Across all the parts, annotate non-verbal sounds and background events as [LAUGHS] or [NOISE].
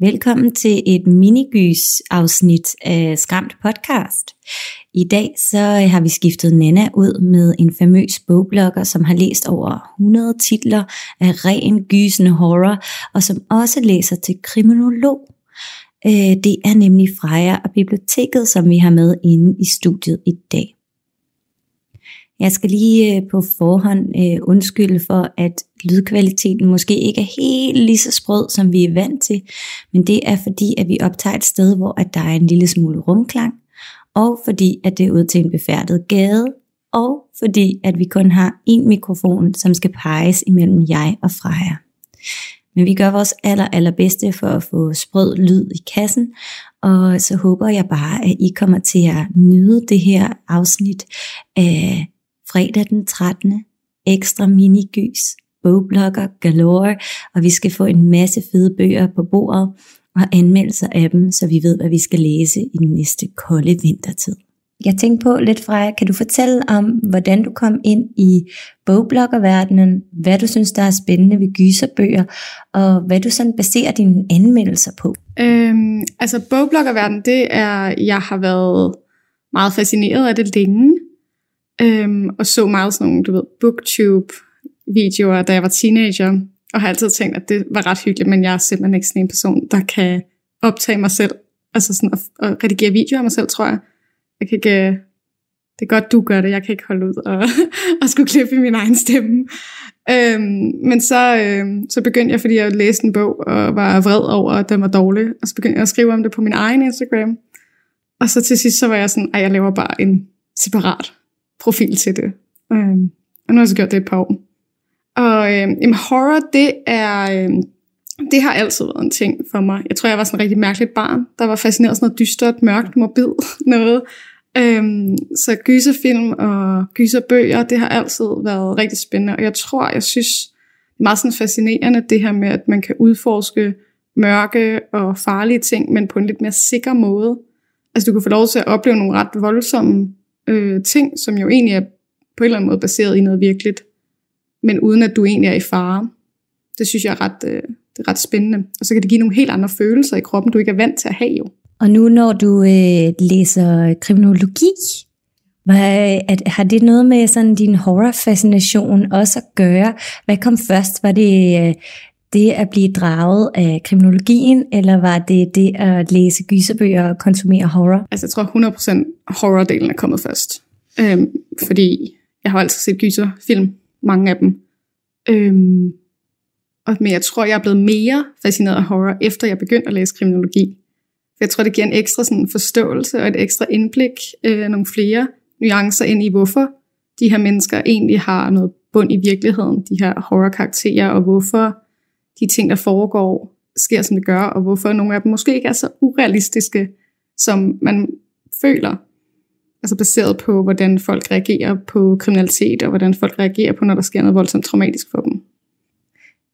Velkommen til et minigys afsnit af Skræmt podcast. I dag så øh, har vi skiftet Nana ud med en famøs bogblogger, som har læst over 100 titler af ren gysende horror, og som også læser til kriminolog. Øh, det er nemlig Freja og biblioteket, som vi har med inde i studiet i dag. Jeg skal lige øh, på forhånd øh, undskylde for, at lydkvaliteten måske ikke er helt lige så sprød, som vi er vant til, men det er fordi, at vi optager et sted, hvor at der er en lille smule rumklang, og fordi, at det er ud til en befærdet gade, og fordi, at vi kun har én mikrofon, som skal peges imellem jeg og Freja. Men vi gør vores aller, allerbedste for at få sprød lyd i kassen, og så håber jeg bare, at I kommer til at nyde det her afsnit af fredag den 13. Ekstra minigys, bogblogger galore, og vi skal få en masse fede bøger på bordet og anmeldelser af dem, så vi ved, hvad vi skal læse i den næste kolde vintertid. Jeg tænkte på lidt fra, kan du fortælle om, hvordan du kom ind i bogbloggerverdenen, hvad du synes, der er spændende ved gyserbøger, og hvad du sådan baserer dine anmeldelser på? Øhm, altså bogbloggerverdenen, det er, jeg har været meget fascineret af det længe. Øhm, og så meget sådan nogle, du ved, booktube-videoer, da jeg var teenager, og har altid tænkt, at det var ret hyggeligt, men jeg er simpelthen ikke sådan en person, der kan optage mig selv, altså sådan at, at redigere videoer af mig selv, tror jeg. Jeg kan ikke, øh, det er godt, du gør det, jeg kan ikke holde ud og, [LAUGHS] og skulle klippe i min egen stemme. Øhm, men så, øhm, så begyndte jeg, fordi jeg læste en bog, og var vred over, at den var dårlig, og så begyndte jeg at skrive om det på min egen Instagram. Og så til sidst, så var jeg sådan, at jeg laver bare en separat profil til det. Øh, og nu har jeg så gjort det et par år. Og øh, jamen, horror, det er... Øh, det har altid været en ting for mig. Jeg tror, jeg var sådan en rigtig mærkeligt barn, der var fascineret af sådan noget dystert, mørkt, morbid [LAUGHS] noget. Øhm, så gyserfilm og gyserbøger, det har altid været rigtig spændende. Og jeg tror, jeg synes, det er meget sådan fascinerende, det her med, at man kan udforske mørke og farlige ting, men på en lidt mere sikker måde. Altså du kan få lov til at opleve nogle ret voldsomme øh, ting, som jo egentlig er på en eller anden måde baseret i noget virkeligt, men uden at du egentlig er i fare. Det synes jeg er ret, øh, det er ret spændende. Og så kan det give nogle helt andre følelser i kroppen, du ikke er vant til at have jo. Og nu når du øh, læser kriminologi, hvad, at, har det noget med sådan din horror-fascination også at gøre? Hvad kom først? Var det øh, det at blive draget af kriminologien, eller var det det at læse gyserbøger og konsumere horror? Altså jeg tror 100% horror-delen er kommet først. Øhm, fordi jeg har altid set gyserfilm, mange af dem. Øhm, og, men jeg tror, jeg er blevet mere fascineret af horror, efter jeg begyndte at læse kriminologi. For jeg tror, det giver en ekstra sådan, forståelse og et ekstra indblik, øh, nogle flere nuancer ind i, hvorfor de her mennesker egentlig har noget bund i virkeligheden, de her horror-karakterer, og hvorfor de ting, der foregår, sker som det gør, og hvorfor nogle af dem måske ikke er så urealistiske, som man føler. Altså baseret på, hvordan folk reagerer på kriminalitet, og hvordan folk reagerer på, når der sker noget voldsomt traumatisk for dem.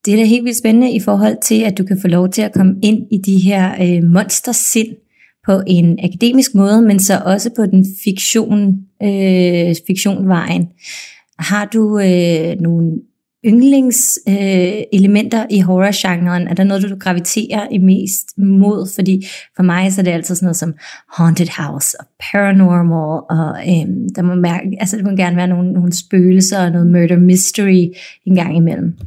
Det er da helt vildt spændende i forhold til, at du kan få lov til at komme ind i de her øh, monstersind på en akademisk måde, men så også på den fiktion, øh, fiktionvejen. Har du øh, nogle yndlingselementer øh, i horrorgenren? Er der noget, du graviterer i mest mod? Fordi for mig så er det altid sådan noget som haunted house og paranormal, og øh, der må mærke, altså der må gerne være nogle, nogle spøgelser og noget murder mystery en gang imellem.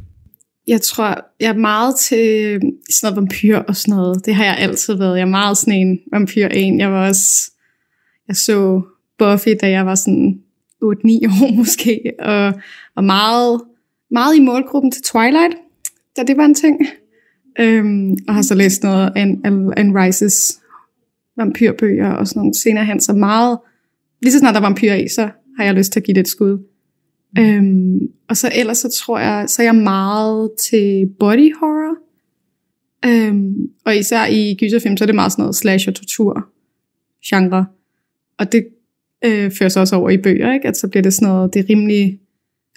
Jeg tror, jeg er meget til øhm, sådan noget vampyr og sådan noget. Det har jeg altid været. Jeg er meget sådan en vampyr en. Jeg var også, jeg så Buffy, da jeg var sådan 8-9 år [LAUGHS] måske, og, og meget meget i målgruppen til Twilight, da det var en ting. Øhm, og har så læst noget af Anne Rices vampyrbøger og sådan nogle senere hen, så meget lige så snart der er vampyrer i, så har jeg lyst til at give det et skud. Mm. Øhm, og så ellers så tror jeg, så er jeg meget til body horror. Øhm, og især i gyserfilm, så er det meget sådan noget slash og tortur genre. Og det øh, fører sig også over i bøger, ikke? at så bliver det sådan noget, det er rimelig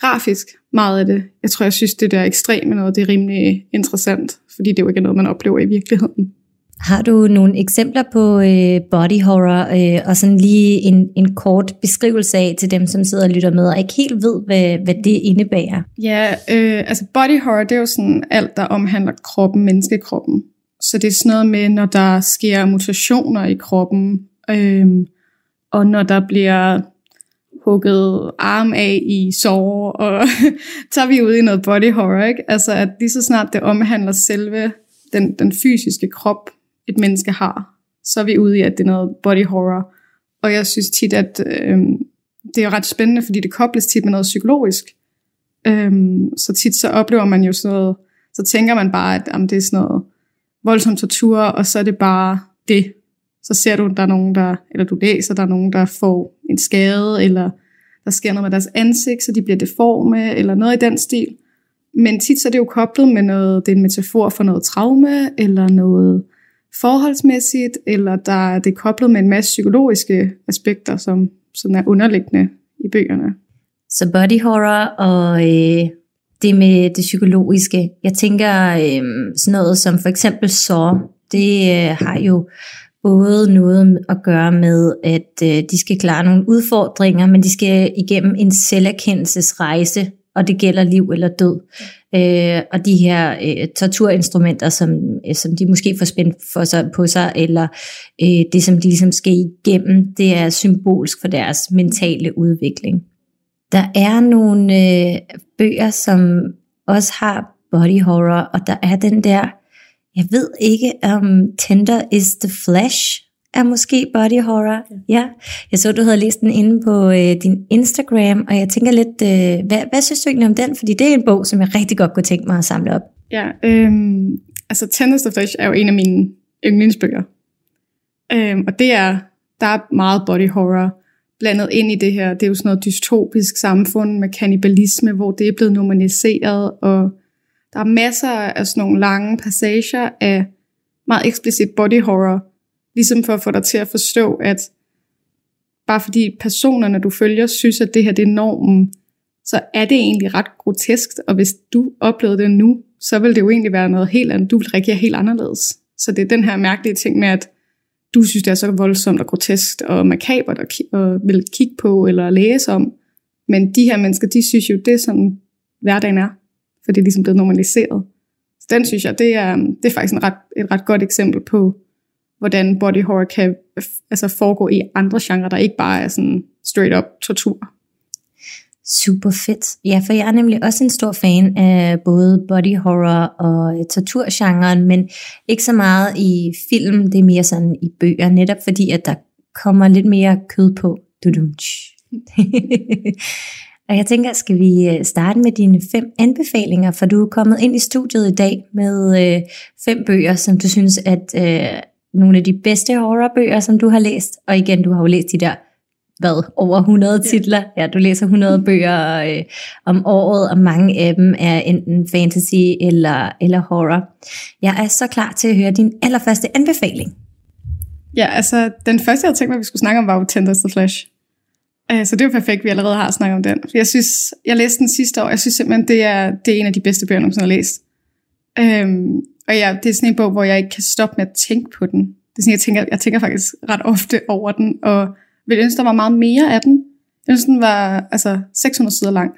grafisk, meget af det. Jeg tror, jeg synes, det der ekstreme noget, det er rimelig interessant, fordi det jo ikke er noget, man oplever i virkeligheden. Har du nogle eksempler på øh, body horror, øh, og sådan lige en, en kort beskrivelse af til dem, som sidder og lytter med, og ikke helt ved, hvad, hvad det indebærer? Ja, øh, altså body horror, det er jo sådan alt, der omhandler kroppen, menneskekroppen. Så det er sådan noget med, når der sker mutationer i kroppen, øh, og når der bliver hugget arm af i sår, og [LAUGHS] tager vi ud i noget body horror, ikke? Altså at lige så snart det omhandler selve den, den fysiske krop, et menneske har, så er vi ude i, at det er noget body horror. Og jeg synes tit, at øh, det er ret spændende, fordi det kobles tit med noget psykologisk. Øh, så tit så oplever man jo sådan noget, så tænker man bare, at jamen, det er sådan noget voldsom tortur, og så er det bare det. Så ser du, der er nogen, der, eller du læser, der er nogen, der får en skade, eller der sker noget med deres ansigt, så de bliver deforme, eller noget i den stil. Men tit så er det jo koblet med noget, det er en metafor for noget traume, eller noget forholdsmæssigt, eller der, det er koblet med en masse psykologiske aspekter, som sådan er underliggende i bøgerne. Så body horror og øh, det med det psykologiske. Jeg tænker øh, sådan noget som for eksempel så, det øh, har jo både noget at gøre med, at øh, de skal klare nogle udfordringer, men de skal igennem en selverkendelsesrejse, og det gælder liv eller død. Øh, og de her øh, torturinstrumenter, som, øh, som de måske får spændt for sig, på sig, eller øh, det, som de ligesom skal igennem, det er symbolsk for deres mentale udvikling. Der er nogle øh, bøger, som også har body horror, og der er den der, jeg ved ikke om Tender is the Flesh, er måske body horror. Ja, jeg så, du havde læst den inde på øh, din Instagram, og jeg tænker lidt, øh, hvad, hvad synes du egentlig om den? Fordi det er en bog, som jeg rigtig godt kunne tænke mig at samle op. Ja, øh, altså Tender is the Flesh er jo en af mine yndlingsbøger. Øh, og det er, der er meget body horror blandet ind i det her. Det er jo sådan noget dystopisk samfund med kannibalisme, hvor det er blevet normaliseret, og der er masser af sådan nogle lange passager af meget eksplicit body horror, Ligesom for at få dig til at forstå, at bare fordi personerne, du følger, synes, at det her det er normen, så er det egentlig ret grotesk, og hvis du oplevede det nu, så vil det jo egentlig være noget helt andet. Du vil reagere helt anderledes. Så det er den her mærkelige ting med, at du synes, det er så voldsomt og grotesk og makabert at og vil kigge på eller læse om. Men de her mennesker, de synes jo, det er sådan, hverdagen er. For det er ligesom blevet normaliseret. Så den synes jeg, det er, det er faktisk en ret, et ret godt eksempel på, hvordan body horror kan altså foregå i andre genrer, der ikke bare er sådan straight up tortur. Super fedt. Ja, for jeg er nemlig også en stor fan af både body horror og torturgenren, men ikke så meget i film, det er mere sådan i bøger, netop fordi at der kommer lidt mere kød på. [LAUGHS] [LAUGHS] og jeg tænker, skal vi øh, starte med dine fem anbefalinger, for du er kommet ind i studiet i dag med øh, fem bøger, som du synes, at øh, nogle af de bedste horrorbøger, som du har læst. Og igen, du har jo læst de der, hvad, over 100 titler. Ja, du læser 100 [LAUGHS] bøger øh, om året, og mange af dem er enten fantasy eller, eller horror. Jeg er så klar til at høre din allerførste anbefaling. Ja, altså den første, jeg tænkte mig, vi skulle snakke om, var jo Tender the Flash. Øh, så det er jo perfekt, vi allerede har snakket om den. Jeg synes, jeg læste den sidste år, jeg synes simpelthen, det er, det er en af de bedste bøger, jeg nogensinde har læst. Øhm, og ja, det er sådan en bog, hvor jeg ikke kan stoppe med at tænke på den. Det er sådan, jeg tænker, jeg tænker faktisk ret ofte over den, og vil ønske, der var meget mere af den. Jeg synes, den var altså 600 sider lang.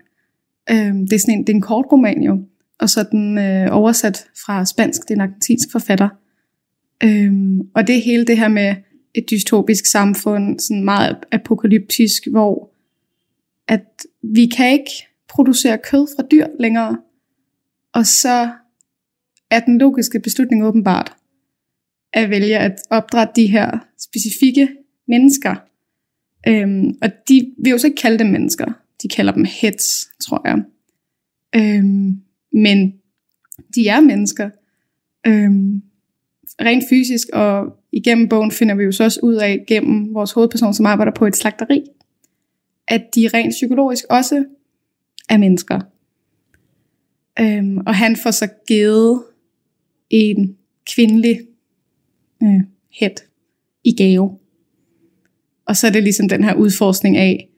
Øhm, det, er sådan en, det er en kort roman jo, og så er den øh, oversat fra spansk, det er en argentinsk forfatter. Øhm, og det hele det her med et dystopisk samfund, sådan meget apokalyptisk, hvor at vi kan ikke producere kød fra dyr længere, og så er den logiske beslutning åbenbart at vælge at opdrætte de her specifikke mennesker. Øhm, og de vil jo så ikke kalde dem mennesker. De kalder dem heads, tror jeg. Øhm, men de er mennesker. Øhm, rent fysisk og igennem bogen finder vi jo så også ud af, gennem vores hovedperson, som arbejder på et slagteri, at de rent psykologisk også er mennesker. Øhm, og han får så givet en kvindelig øh, hæt i gave. Og så er det ligesom den her udforskning af,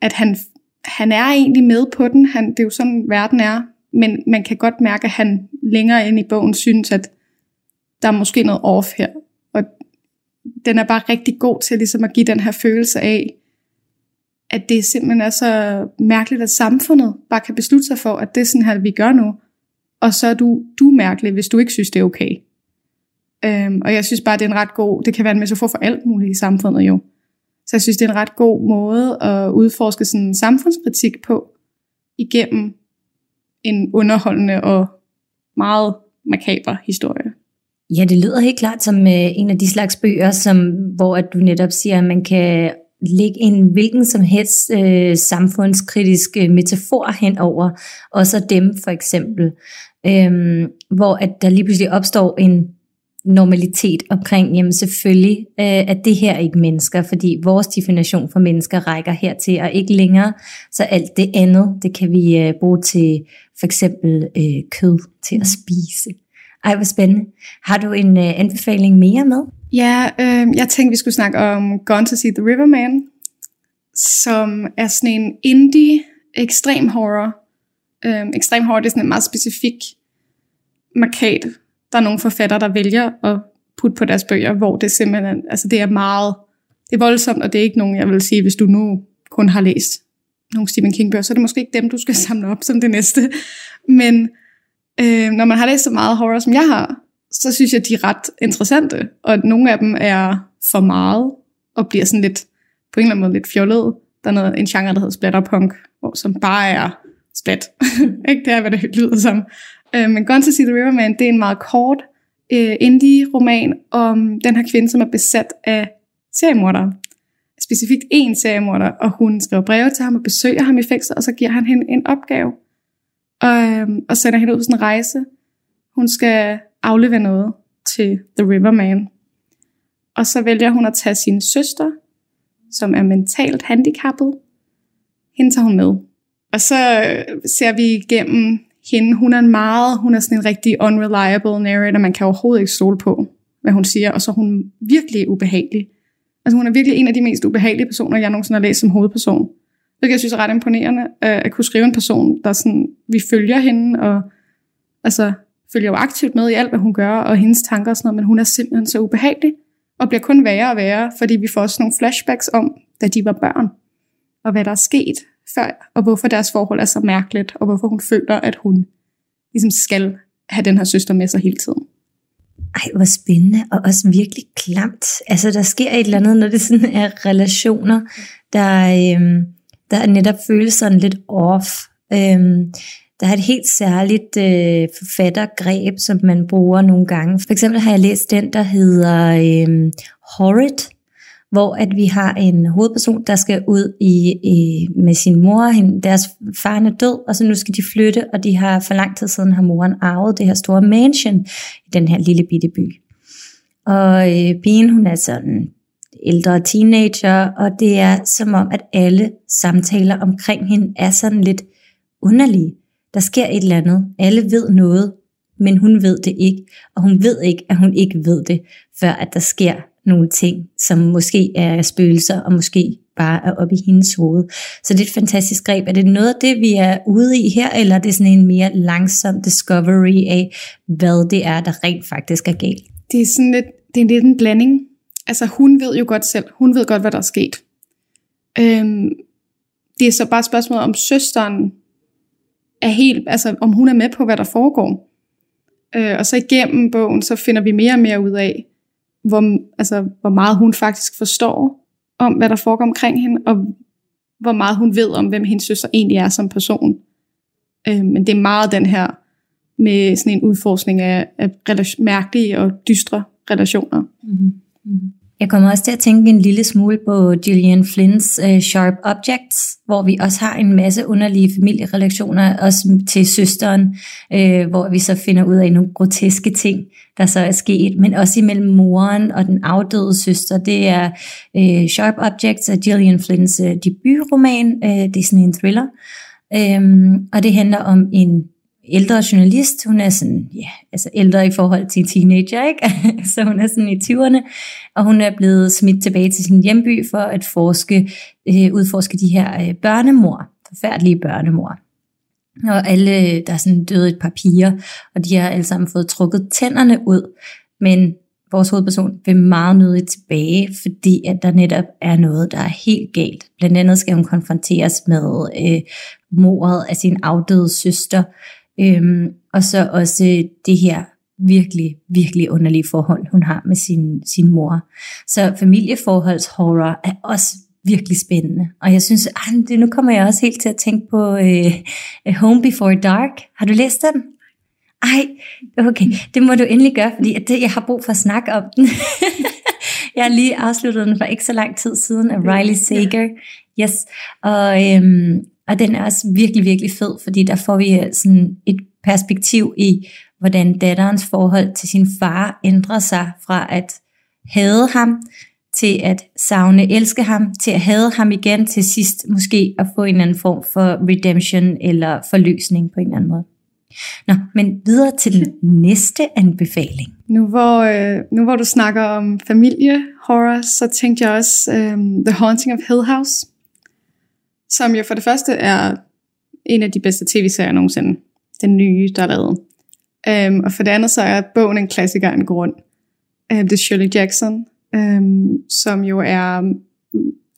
at han, han er egentlig med på den. Han, det er jo sådan, verden er. Men man kan godt mærke, at han længere ind i bogen synes, at der er måske noget off her. Den er bare rigtig god til ligesom at give den her følelse af, at det simpelthen er så mærkeligt, at samfundet bare kan beslutte sig for, at det er sådan her, vi gør nu. Og så er du, du er mærkelig, hvis du ikke synes, det er okay. Øhm, og jeg synes bare, det er en ret god, det kan være en metafor for alt muligt i samfundet jo. Så jeg synes, det er en ret god måde at udforske sådan en samfundskritik på, igennem en underholdende og meget makaber historie. Ja, det lyder helt klart som øh, en af de slags bøger, som, hvor at du netop siger, at man kan lægge en hvilken som helst øh, samfundskritisk øh, metafor hen over, og så dem for eksempel, øh, hvor at der lige pludselig opstår en normalitet omkring, jamen selvfølgelig øh, at det her ikke mennesker, fordi vores definition for mennesker rækker hertil og ikke længere, så alt det andet, det kan vi øh, bruge til for eksempel øh, kød til at spise. Ej, hvor spændende. Har du en øh, anbefaling mere med? Ja, øh, jeg tænkte, vi skulle snakke om Gone to See the River Man, som er sådan en indie ekstrem horror. Øh, ekstrem horror, det er sådan en meget specifik markat. Der er nogle forfattere, der vælger at putte på deres bøger, hvor det simpelthen, altså det er meget, det er voldsomt, og det er ikke nogen, jeg vil sige, hvis du nu kun har læst nogle Stephen King bøger, så er det måske ikke dem, du skal samle op som det næste. Men øh, når man har læst så meget horror, som jeg har, så synes jeg, de er ret interessante, og at nogle af dem er for meget, og bliver sådan lidt, på en eller anden måde lidt fjollet. Der er noget, en genre, der hedder splatterpunk, hvor, som bare er splat. [LAUGHS] ikke det er, hvad det lyder som. Øh, men Gone to See the River Man, det er en meget kort øh, indie-roman om den her kvinde, som er besat af seriemordere. Specifikt en seriemorder, og hun skriver breve til ham og besøger ham i fængsel, og så giver han hende en opgave, og, øh, og sender hende ud på sådan en rejse. Hun skal aflevere noget til The River Man. Og så vælger hun at tage sin søster, som er mentalt handicappet. Hende tager hun med. Og så øh, ser vi igennem hende. Hun er en meget, hun er sådan en rigtig unreliable narrator. Man kan overhovedet ikke stole på, hvad hun siger. Og så er hun virkelig ubehagelig. Altså hun er virkelig en af de mest ubehagelige personer, jeg nogensinde har læst som hovedperson hvilket jeg synes er ret imponerende, øh, at kunne skrive en person, der sådan, vi følger hende, og altså, følger jo aktivt med i alt, hvad hun gør, og hendes tanker og sådan noget, men hun er simpelthen så ubehagelig, og bliver kun værre og værre, fordi vi får sådan nogle flashbacks om, da de var børn, og hvad der er sket før, og hvorfor deres forhold er så mærkeligt, og hvorfor hun føler, at hun ligesom skal have den her søster med sig hele tiden. Ej, hvor spændende, og også virkelig klamt. Altså, der sker et eller andet, når det sådan er relationer, der, øhm, der netop føles sådan lidt off. Øhm, der er et helt særligt øh, forfattergreb, som man bruger nogle gange. For eksempel har jeg læst den, der hedder øh, Horrid, hvor at vi har en hovedperson, der skal ud i, i med sin mor. Deres far er død, og så nu skal de flytte, og de har for lang tid siden har moren arvet det her store mansion i den her lille bitte by. Og øh, pigen, hun er sådan ældre teenager, og det er som om, at alle samtaler omkring hende er sådan lidt underlige. Der sker et eller andet. Alle ved noget, men hun ved det ikke. Og hun ved ikke, at hun ikke ved det, før at der sker nogle ting, som måske er spøgelser, og måske bare er oppe i hendes hoved. Så det er et fantastisk greb. Er det noget af det, vi er ude i her, eller er det sådan en mere langsom discovery af, hvad det er, der rent faktisk er galt? Det er sådan lidt, det er lidt en blanding. Altså hun ved jo godt selv, hun ved godt, hvad der er sket. Øhm, det er så bare spørgsmålet, om søsteren er helt, altså om hun er med på, hvad der foregår. Øh, og så igennem bogen, så finder vi mere og mere ud af, hvor, altså, hvor meget hun faktisk forstår om, hvad der foregår omkring hende, og hvor meget hun ved om, hvem hendes søster egentlig er som person. Øh, men det er meget den her, med sådan en udforskning af, af mærkelige og dystre relationer. Mm-hmm. Jeg kommer også til at tænke en lille smule på Gillian Flynns uh, Sharp Objects, hvor vi også har en masse underlige familierelationer, også til søsteren, uh, hvor vi så finder ud af nogle groteske ting, der så er sket, men også imellem moren og den afdøde søster. Det er uh, Sharp Objects af Gillian Flynns uh, debutroman. Uh, det er sådan en thriller. Um, og det handler om en ældre journalist, hun er sådan, ja, altså ældre i forhold til teenager, ikke? [LAUGHS] så hun er sådan i 20'erne, og hun er blevet smidt tilbage til sin hjemby for at forske, øh, udforske de her øh, børnemor, forfærdelige børnemor. Og alle, øh, der er sådan døde et par piger, og de har alle sammen fået trukket tænderne ud, men vores hovedperson vil meget nødigt tilbage, fordi at der netop er noget, der er helt galt. Blandt andet skal hun konfronteres med øh, mordet af sin afdøde søster, Øhm, og så også det her virkelig, virkelig underlige forhold, hun har med sin, sin mor. Så familieforholdshorror er også virkelig spændende. Og jeg synes, ah, det, nu kommer jeg også helt til at tænke på øh, Home Before Dark. Har du læst den? Ej, okay, det må du endelig gøre, fordi det, jeg har brug for at snakke om den. [LAUGHS] jeg har lige afsluttet den for ikke så lang tid siden af Riley Sager. Yes, og, øhm, og den er også virkelig, virkelig fed, fordi der får vi øh, sådan et perspektiv i, hvordan datterens forhold til sin far ændrer sig fra at hade ham, til at savne, elske ham, til at hade ham igen, til sidst måske at få en eller anden form for redemption eller forløsning på en eller anden måde. Nå, men videre til den [LAUGHS] næste anbefaling. Nu hvor, øh, nu hvor du snakker om familiehorror, så tænkte jeg også um, The Haunting of Hill House som jo for det første er en af de bedste tv-serier nogensinde. Den nye, der er lavet. Øhm, og for det andet så er bogen en klassiker en grund. Øhm, det er Shirley Jackson, øhm, som jo er,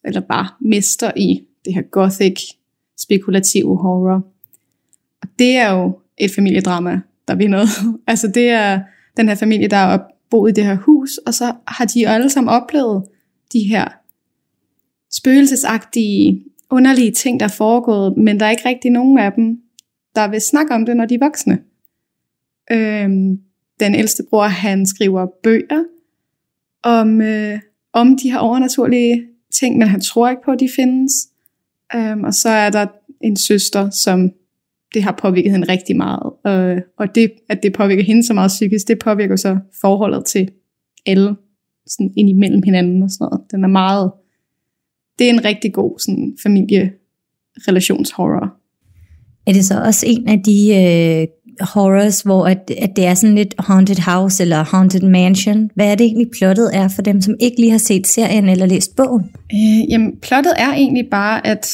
eller bare mester i det her gothic, spekulative horror. Og det er jo et familiedrama, der vil [LAUGHS] noget. altså det er den her familie, der er boet i det her hus, og så har de jo alle sammen oplevet de her spøgelsesagtige underlige ting, der er foregået, men der er ikke rigtig nogen af dem, der vil snakke om det, når de er voksne. Øhm, den ældste bror, han skriver bøger om, øh, om de her overnaturlige ting, men han tror ikke på, at de findes. Øhm, og så er der en søster, som det har påvirket hende rigtig meget. Øh, og det, at det påvirker hende så meget psykisk, det påvirker så forholdet til alle sådan ind imellem hinanden og sådan noget. Den er meget det er en rigtig god sådan, familierelationshorror. Er det så også en af de øh, horrors, hvor at, at det er sådan lidt haunted house eller haunted mansion? Hvad er det egentlig plottet er for dem, som ikke lige har set serien eller læst bogen? Øh, jamen, plottet er egentlig bare, at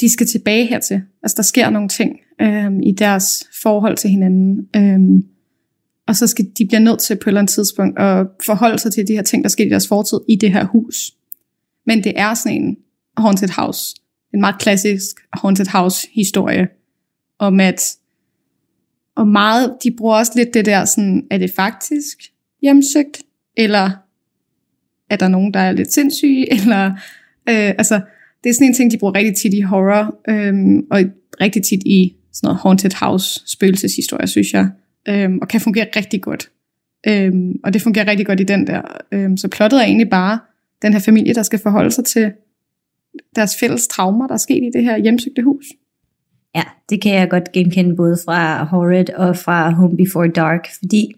de skal tilbage hertil. Altså, der sker nogle ting øh, i deres forhold til hinanden. Øh, og så skal de bliver nødt til på et eller andet tidspunkt at forholde sig til de her ting, der sker i deres fortid i det her hus. Men det er sådan en haunted house. En meget klassisk haunted house historie. Om at, og meget, de bruger også lidt det der sådan, er det faktisk hjemsøgt? Eller er der nogen, der er lidt sindssyge? [LAUGHS] Eller, øh, altså, det er sådan en ting, de bruger rigtig tit i horror, øh, og rigtig tit i sådan noget haunted house spøgelseshistorie, synes jeg, øhm, og kan fungere rigtig godt. Øhm, og det fungerer rigtig godt i den der. Øhm, så plottet er egentlig bare, den her familie, der skal forholde sig til deres fælles traumer, der er sket i det her hjemsøgte hus. Ja, det kan jeg godt genkende både fra Horrid og fra Home Before Dark, fordi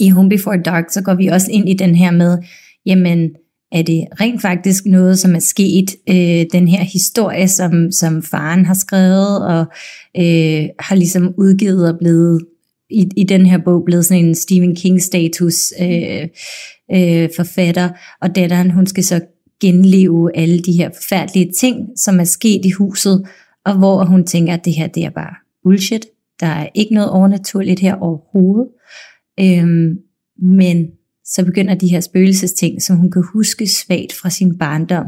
i Home Before Dark, så går vi også ind i den her med, jamen, er det rent faktisk noget, som er sket, øh, den her historie, som, som faren har skrevet, og øh, har ligesom udgivet og blevet i, i den her bog blevet sådan en Stephen King-status øh, øh, forfatter, og datteren, hun skal så genleve alle de her forfærdelige ting, som er sket i huset, og hvor hun tænker, at det her det er bare bullshit. Der er ikke noget overnaturligt her overhovedet. Øhm, men så begynder de her spøgelsesting, som hun kan huske svagt fra sin barndom,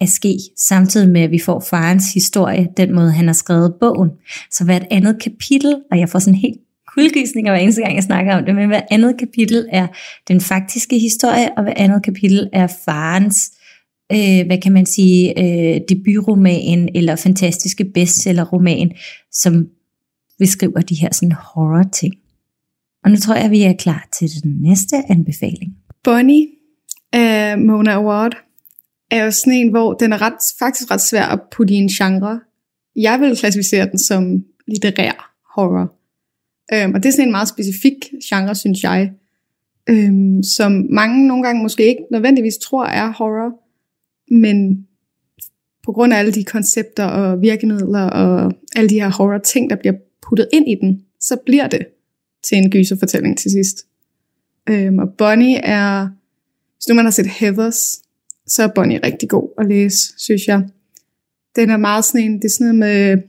at ske, samtidig med, at vi får farens historie, den måde, han har skrevet bogen. Så hvert andet kapitel, og jeg får sådan helt kuldgysninger hver eneste gang, jeg snakker om det, men hver andet kapitel er den faktiske historie, og hver andet kapitel er farens, øh, hvad kan man sige, øh, debutroman eller fantastiske bestsellerroman, som beskriver de her sådan horror ting. Og nu tror jeg, vi er klar til den næste anbefaling. Bonnie af Mona Award er jo sådan en, hvor den er ret, faktisk ret svær at putte i en genre. Jeg vil klassificere den som litterær horror. Øhm, og det er sådan en meget specifik genre, synes jeg, øhm, som mange nogle gange måske ikke nødvendigvis tror er horror, men på grund af alle de koncepter og virkemidler og alle de her horror ting, der bliver puttet ind i den, så bliver det til en gyserfortælling til sidst. Øhm, og Bonnie er, hvis nu man har set Heathers, så er Bonnie rigtig god at læse, synes jeg. Den er meget sådan en, det er sådan noget med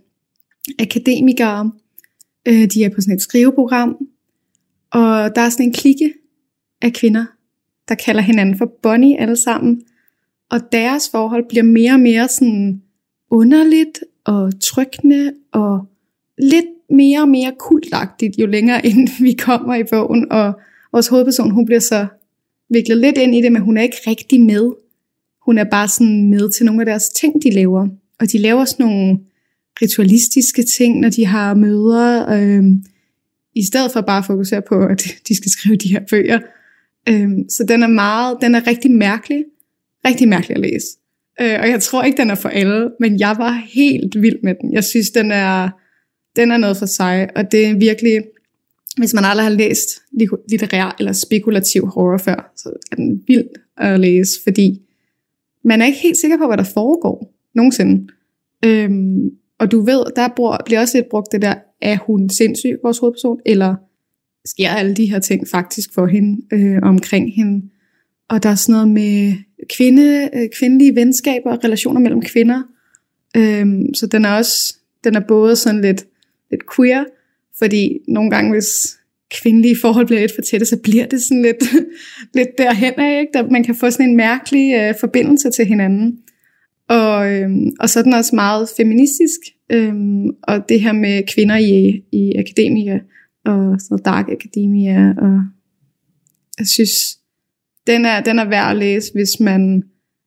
akademikere, øh, de er på sådan et skriveprogram, og der er sådan en klikke af kvinder, der kalder hinanden for Bonnie alle sammen, og deres forhold bliver mere og mere sådan underligt og trykkende og lidt mere og mere kultagtigt, jo længere ind [LAUGHS] vi kommer i bogen, og vores hovedperson, hun bliver så viklet lidt ind i det, men hun er ikke rigtig med. Hun er bare sådan med til nogle af deres ting, de laver. Og de laver sådan nogle ritualistiske ting, når de har møder, øh, i stedet for bare at fokusere på, at de skal skrive de her bøger. Øh, så den er meget, den er rigtig mærkelig, rigtig mærkelig at læse. Øh, og jeg tror ikke, den er for alle, men jeg var helt vild med den. Jeg synes, den er, den er noget for sig, og det er virkelig, hvis man aldrig har læst litterær eller spekulativ horror før, så er den vild at læse, fordi man er ikke helt sikker på, hvad der foregår nogensinde. Øhm, og du ved, der bruger, bliver også lidt brugt det der, er hun sindssyg, vores hovedperson, eller sker alle de her ting faktisk for hende, øh, omkring hende. Og der er sådan noget med kvinde, øh, kvindelige venskaber og relationer mellem kvinder. Øhm, så den er også, den er både sådan lidt, lidt queer, fordi nogle gange, hvis kvindelige forhold bliver lidt for tætte, så bliver det sådan lidt, [LAUGHS] lidt derhen af, ikke? Der man kan få sådan en mærkelig øh, forbindelse til hinanden. Og, øhm, og så er den også meget feministisk, øhm, og det her med kvinder i, i akademia, og sådan dark akademia, og jeg synes, den er, den er værd at læse, hvis man,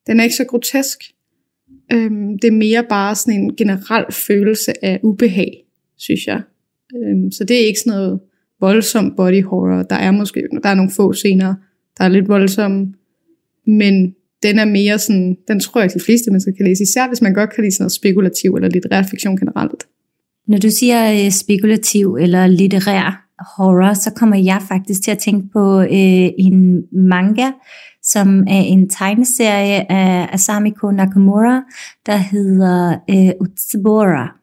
den er ikke så grotesk, øhm, det er mere bare sådan en generel følelse af ubehag, synes jeg. Øhm, så det er ikke sådan noget voldsom body horror, der er måske, der er nogle få scener, der er lidt voldsomme, men den er mere sådan, den tror jeg, de fleste mennesker kan læse, især hvis man godt kan lide sådan noget spekulativ eller litterær fiktion generelt. Når du siger øh, spekulativ eller litterær horror, så kommer jeg faktisk til at tænke på øh, en manga, som er en tegneserie af Asamiko Nakamura, der hedder øh, Utsubora.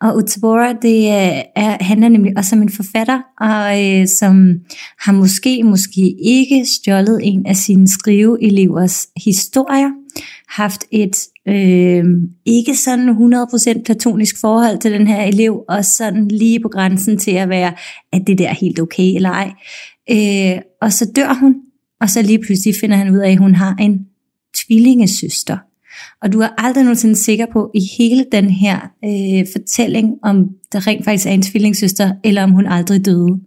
Og Utsubora, det øh, er, handler nemlig også om en forfatter, og, øh, som har måske, måske ikke stjålet en af sine skriveelevers historier, haft et øh, ikke sådan 100% platonisk forhold til den her elev, og sådan lige på grænsen til at være, at det der er helt okay eller ej. Øh, og så dør hun, og så lige pludselig finder han ud af, at hun har en tvillingesøster. Og du er aldrig nogensinde sikker på i hele den her øh, fortælling, om der rent faktisk er en tvillingssøster, eller om hun aldrig døde,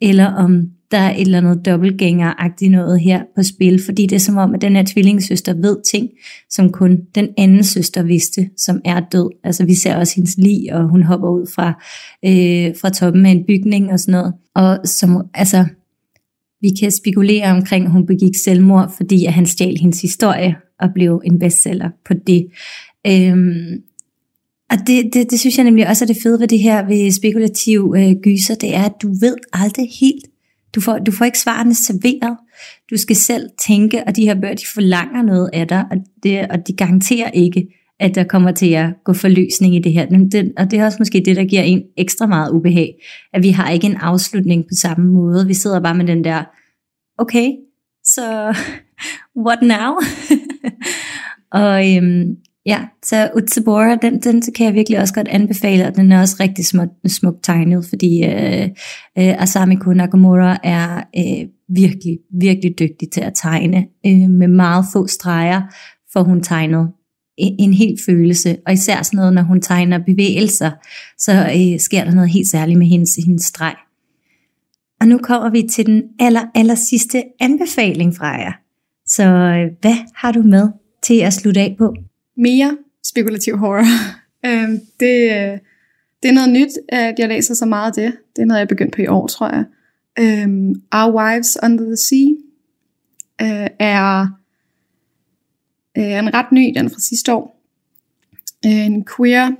eller om der er et eller andet dobbeltgængeragtigt noget her på spil, fordi det er som om, at den her tvillingssøster ved ting, som kun den anden søster vidste, som er død. Altså vi ser også hendes lig, og hun hopper ud fra, øh, fra toppen af en bygning og sådan noget. Og som, altså, vi kan spekulere omkring, at hun begik selvmord, fordi at han stjal hendes historie og blive en bestseller på det. Øhm, og det, det, det synes jeg nemlig også er det fede ved det her ved spekulativ øh, gyser, det er, at du ved aldrig helt, du får, du får ikke svarene serveret. Du skal selv tænke, og de her bøger, de forlanger noget af dig, og, det, og de garanterer ikke, at der kommer til at gå forløsning i det her. Det, og det er også måske det, der giver en ekstra meget ubehag, at vi har ikke en afslutning på samme måde. Vi sidder bare med den der, okay, så [LAUGHS] what now? [LAUGHS] og øhm, ja, så Utsubora, den, den kan jeg virkelig også godt anbefale, og den er også rigtig smuk, smukt tegnet, fordi øh, øh, Asamiko Nakamura er øh, virkelig, virkelig dygtig til at tegne. Øh, med meget få streger får hun tegnet en, en helt følelse, og især sådan noget, når hun tegner bevægelser, så øh, sker der noget helt særligt med hendes, hendes streg. Og nu kommer vi til den aller, aller sidste anbefaling fra jer. Så øh, hvad har du med til at slutte af på? Mere spekulativ horror. [LAUGHS] Øhm, det, øh, det er noget nyt, at jeg læser så meget af det. Det er noget, jeg er begyndt på i år, tror jeg. Øhm, Our Wives Under the Sea øh, er en ret ny, den fra sidste år. En queer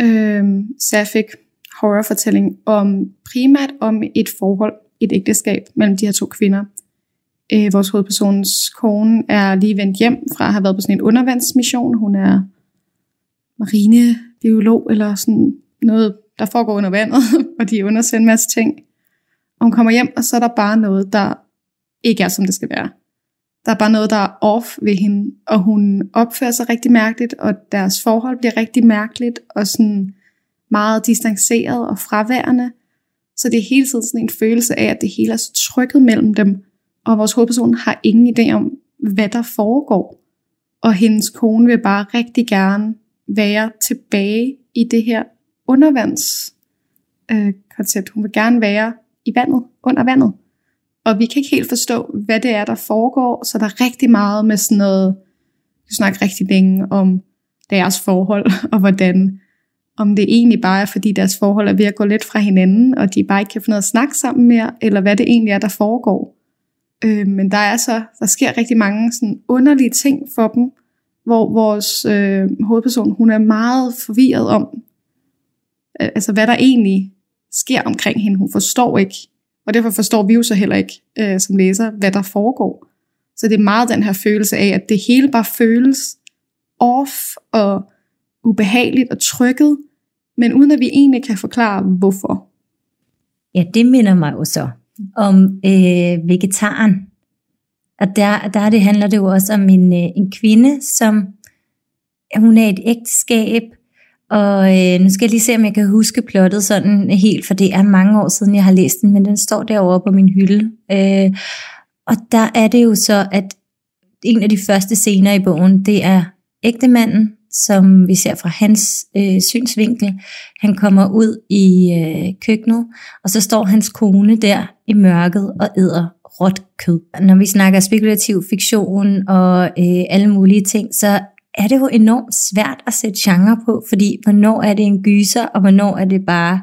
øh, sapphic horrorfortælling om primært om et forhold, et ægteskab mellem de her to kvinder. Øh, vores hovedpersons kone er lige vendt hjem fra at have været på sådan en undervandsmission. Hun er marinebiolog eller sådan noget, der foregår under vandet, [LAUGHS] og de undersøger en masse ting. Og hun kommer hjem, og så er der bare noget, der ikke er, som det skal være. Der er bare noget, der er off ved hende, og hun opfører sig rigtig mærkeligt, og deres forhold bliver rigtig mærkeligt, og sådan meget distanceret og fraværende. Så det er hele tiden sådan en følelse af, at det hele er så trykket mellem dem, og vores hovedperson har ingen idé om, hvad der foregår. Og hendes kone vil bare rigtig gerne være tilbage i det her undervands øh, koncept. Hun vil gerne være i vandet, under vandet. Og vi kan ikke helt forstå, hvad det er, der foregår, så der er rigtig meget med sådan noget, vi snakker rigtig længe om deres forhold, [LAUGHS] og hvordan, om det egentlig bare er, fordi deres forhold er ved at gå lidt fra hinanden, og de bare ikke kan få noget at snakke sammen mere, eller hvad det egentlig er, der foregår. Øh, men der er så, der sker rigtig mange sådan underlige ting for dem, hvor vores øh, hovedperson, hun er meget forvirret om, øh, altså hvad der egentlig sker omkring hende. Hun forstår ikke, og derfor forstår vi jo så heller ikke øh, som læser, hvad der foregår. Så det er meget den her følelse af, at det hele bare føles off og ubehageligt og trykket, men uden at vi egentlig kan forklare, hvorfor. Ja, det minder mig jo så om øh, vegetaren. Og der, der det handler det jo også om en, øh, en kvinde, som hun er et ægteskab, og øh, nu skal jeg lige se, om jeg kan huske plottet sådan helt, for det er mange år siden, jeg har læst den, men den står derovre på min hylde. Øh, og der er det jo så, at en af de første scener i bogen, det er ægtemanden, som vi ser fra hans øh, synsvinkel. Han kommer ud i øh, køkkenet, og så står hans kone der i mørket og æder råt kød. Når vi snakker spekulativ fiktion og øh, alle mulige ting, så er det jo enormt svært at sætte genre på, fordi hvornår er det en gyser, og hvornår er det bare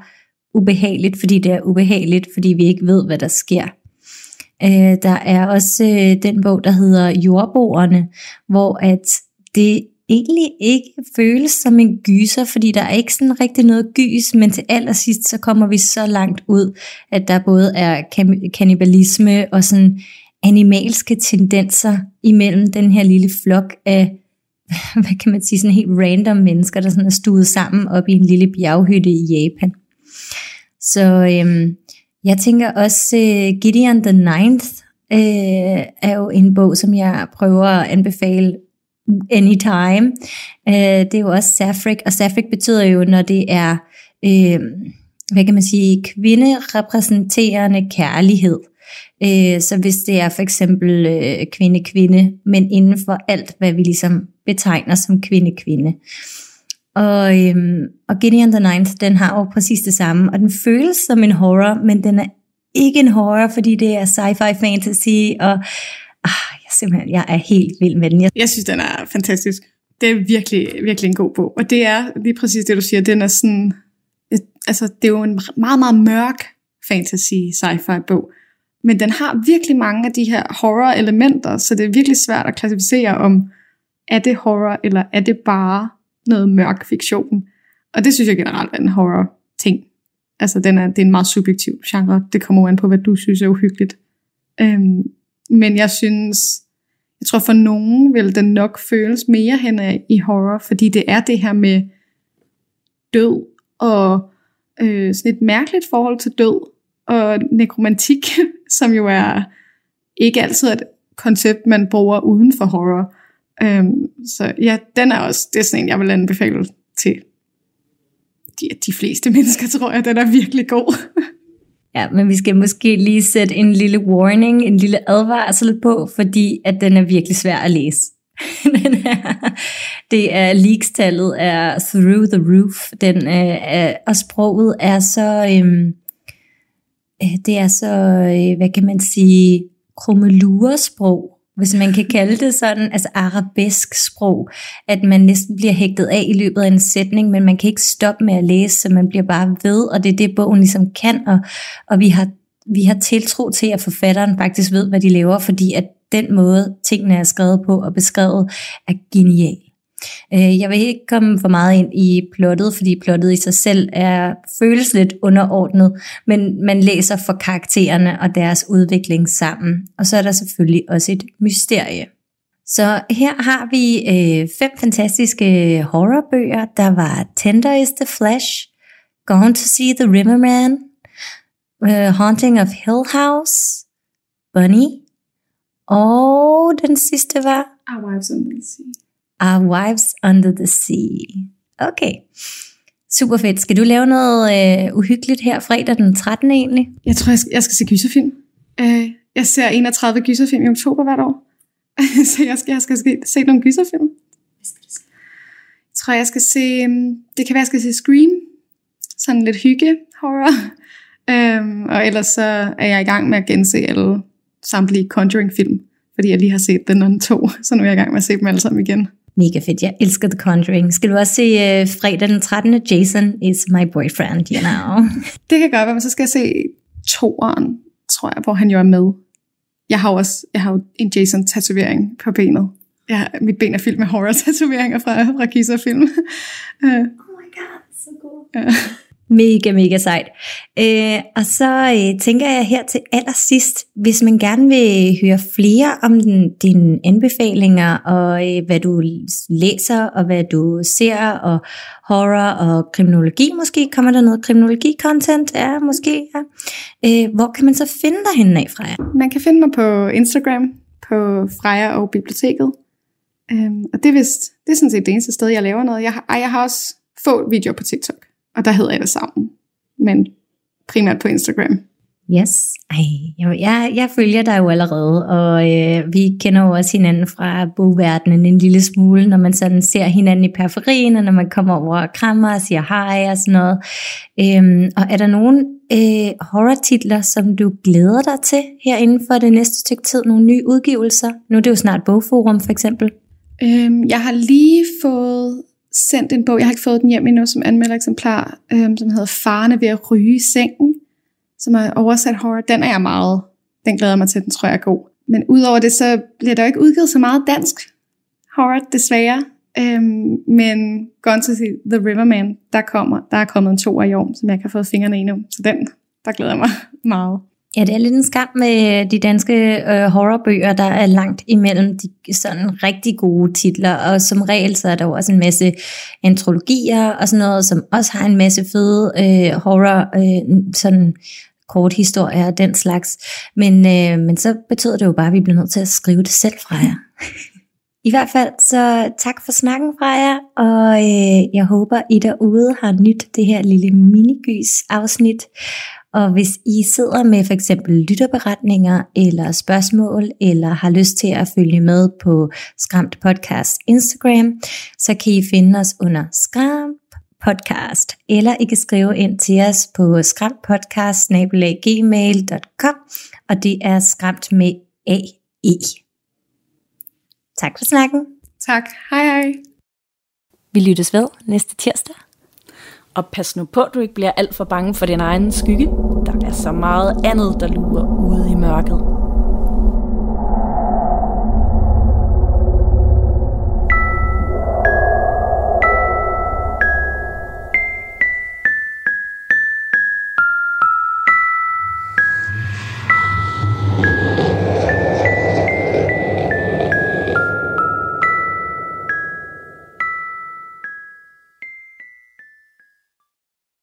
ubehageligt, fordi det er ubehageligt, fordi vi ikke ved, hvad der sker. Øh, der er også øh, den bog, der hedder Jordboerne, hvor at det egentlig ikke føles som en gyser, fordi der er ikke sådan rigtig noget gys, men til allersidst så kommer vi så langt ud, at der både er kannibalisme og sådan animalske tendenser imellem den her lille flok af, [LAUGHS] hvad kan man sige, sådan helt random mennesker, der sådan er stuet sammen op i en lille bjerghytte i Japan. Så øhm, jeg tænker også, uh, Gideon the Ninth øh, er jo en bog, som jeg prøver at anbefale anytime. Øh, det er jo også Safric, og Safric betyder jo, når det er, øh, hvad kan man sige, kvinderepræsenterende kærlighed. Øh, så hvis det er for eksempel uh, kvinde-kvinde, men inden for alt, hvad vi ligesom betegner som kvinde-kvinde. Og, øhm, og Gideon the Ninth, den har jo præcis det samme, og den føles som en horror, men den er ikke en horror, fordi det er sci-fi fantasy, og ah, simpelthen, jeg er helt vild med den. Jeg, jeg synes, den er fantastisk. Det er virkelig, virkelig en god bog. Og det er lige præcis det, du siger. Den er sådan, et, altså, det er jo en meget, meget mørk fantasy sci-fi bog. Men den har virkelig mange af de her horror-elementer, så det er virkelig svært at klassificere om, er det horror, eller er det bare noget mørk fiktion? Og det synes jeg generelt er en horror-ting. Altså, den er, det er en meget subjektiv genre. Det kommer an på, hvad du synes er uhyggeligt. Øhm, men jeg synes, jeg tror for nogen vil den nok føles mere hen i horror, fordi det er det her med død og øh, sådan et mærkeligt forhold til død og nekromantik, [LAUGHS] som jo er ikke altid et koncept, man bruger uden for horror. Øhm, så ja, den er også, det er sådan en, jeg vil anbefale til de, de fleste [LAUGHS] mennesker, tror jeg. Den er virkelig god. [LAUGHS] Ja, men vi skal måske lige sætte en lille warning, en lille advarsel på, fordi at den er virkelig svær at læse. [LAUGHS] den er, det er leaks-tallet er through the roof, den øh, er, og sproget er så, øhm, øh, det er så, øh, hvad kan man sige, krummeluresprog, hvis man kan kalde det sådan, altså arabesk sprog, at man næsten bliver hægtet af i løbet af en sætning, men man kan ikke stoppe med at læse, så man bliver bare ved, og det er det, bogen ligesom kan, og, og vi har vi har tiltro til, at forfatteren faktisk ved, hvad de laver, fordi at den måde, tingene er skrevet på og beskrevet, er genial. Øh, jeg vil ikke komme for meget ind i plottet, fordi plottet i sig selv er føles lidt underordnet, men man læser for karaktererne og deres udvikling sammen. Og så er der selvfølgelig også et mysterie. Så her har vi øh, fem fantastiske horrorbøger. Der var Tender is the Flesh, Gone to See the Riverman, uh, Haunting of Hill House, Bunny, og den sidste var Our Wives Under the Sea. Our Wives Under the Sea. Okay, super fedt. Skal du lave noget øh, uhyggeligt her fredag den 13. egentlig? Jeg tror, jeg skal, jeg skal se gyserfilm. Uh, jeg ser 31 gyserfilm i oktober hvert år. [LAUGHS] så jeg skal, jeg skal se, se nogle gyserfilm. Jeg tror, jeg skal se... um, Det kan være, jeg skal se Scream. Sådan lidt hygge horror. Um, [LAUGHS] og ellers så er jeg i gang med at gense alle samtlige Conjuring-film. Fordi jeg lige har set den anden to. [LAUGHS] Så nu er jeg i gang med at se dem alle sammen igen. Mega fedt. Jeg elsker The Conjuring. Skal du også se øh, fredag den 13. Jason is my boyfriend, you know. [LAUGHS] Det kan godt være, men så skal jeg se toeren, tror jeg, hvor han jo er med. Jeg har jo også jeg har jo en Jason-tatovering på benet. Ja, mit ben er fyldt med horror-tatoveringer fra, fra Kisser-film. Uh, [LAUGHS] oh my god, så god. Mega, mega sejt. Øh, og så øh, tænker jeg her til allersidst, hvis man gerne vil høre flere om den, dine anbefalinger, og øh, hvad du læser, og hvad du ser, og horror og kriminologi måske, kommer der noget kriminologi-content? Ja, måske, ja. Øh, hvor kan man så finde dig henne af, Freja? Man kan finde mig på Instagram, på Freja og Biblioteket. Um, og det er, vist, det er sådan set det eneste sted, jeg laver noget. Jeg har, ej, jeg har også få videoer på TikTok og der hedder jeg det sammen. Men primært på Instagram. Yes. Ej, jeg, jeg, jeg følger dig jo allerede, og øh, vi kender jo også hinanden fra bogverdenen en lille smule, når man sådan ser hinanden i periferien, og når man kommer over og krammer og siger hej og sådan noget. Øhm, og er der nogle øh, horror-titler, som du glæder dig til her inden for det næste stykke tid? Nogle nye udgivelser? Nu er det jo snart Bogforum for eksempel. Øhm, jeg har lige fået sendt en bog, jeg har ikke fået den hjem endnu, som anmelder eksemplar, øhm, som hedder Farne ved at ryge i sengen, som er oversat horror. Den er jeg meget, den glæder mig til, den tror jeg er god. Men udover det, så bliver der jo ikke udgivet så meget dansk horror, desværre. Øhm, men Gone to See The Riverman, der, kommer, der er kommet en to i år, som jeg kan få fingrene i nu. Så den, der glæder jeg mig meget. Ja, det er lidt en skam med øh, de danske øh, horrorbøger, der er langt imellem de sådan rigtig gode titler, og som regel så er der jo også en masse antologier og sådan noget, som også har en masse fede øh, horror, øh, sådan kort historier og den slags. Men, øh, men så betyder det jo bare, at vi bliver nødt til at skrive det selv fra jer. [LAUGHS] I hvert fald, så tak for snakken fra jer, og øh, jeg håber, I derude har nyt det her lille minigys afsnit. Og hvis I sidder med for eksempel lytterberetninger eller spørgsmål, eller har lyst til at følge med på Skræmt Podcast Instagram, så kan I finde os under Skræmt podcast, eller I kan skrive ind til os på skræmtpodcast og det er skræmt med A-E. Tak for snakken. Tak. Hej hej. Vi lyttes ved næste tirsdag. Og pas nu på, at du ikke bliver alt for bange for din egen skygge. Der er så meget andet, der lurer ude i mørket.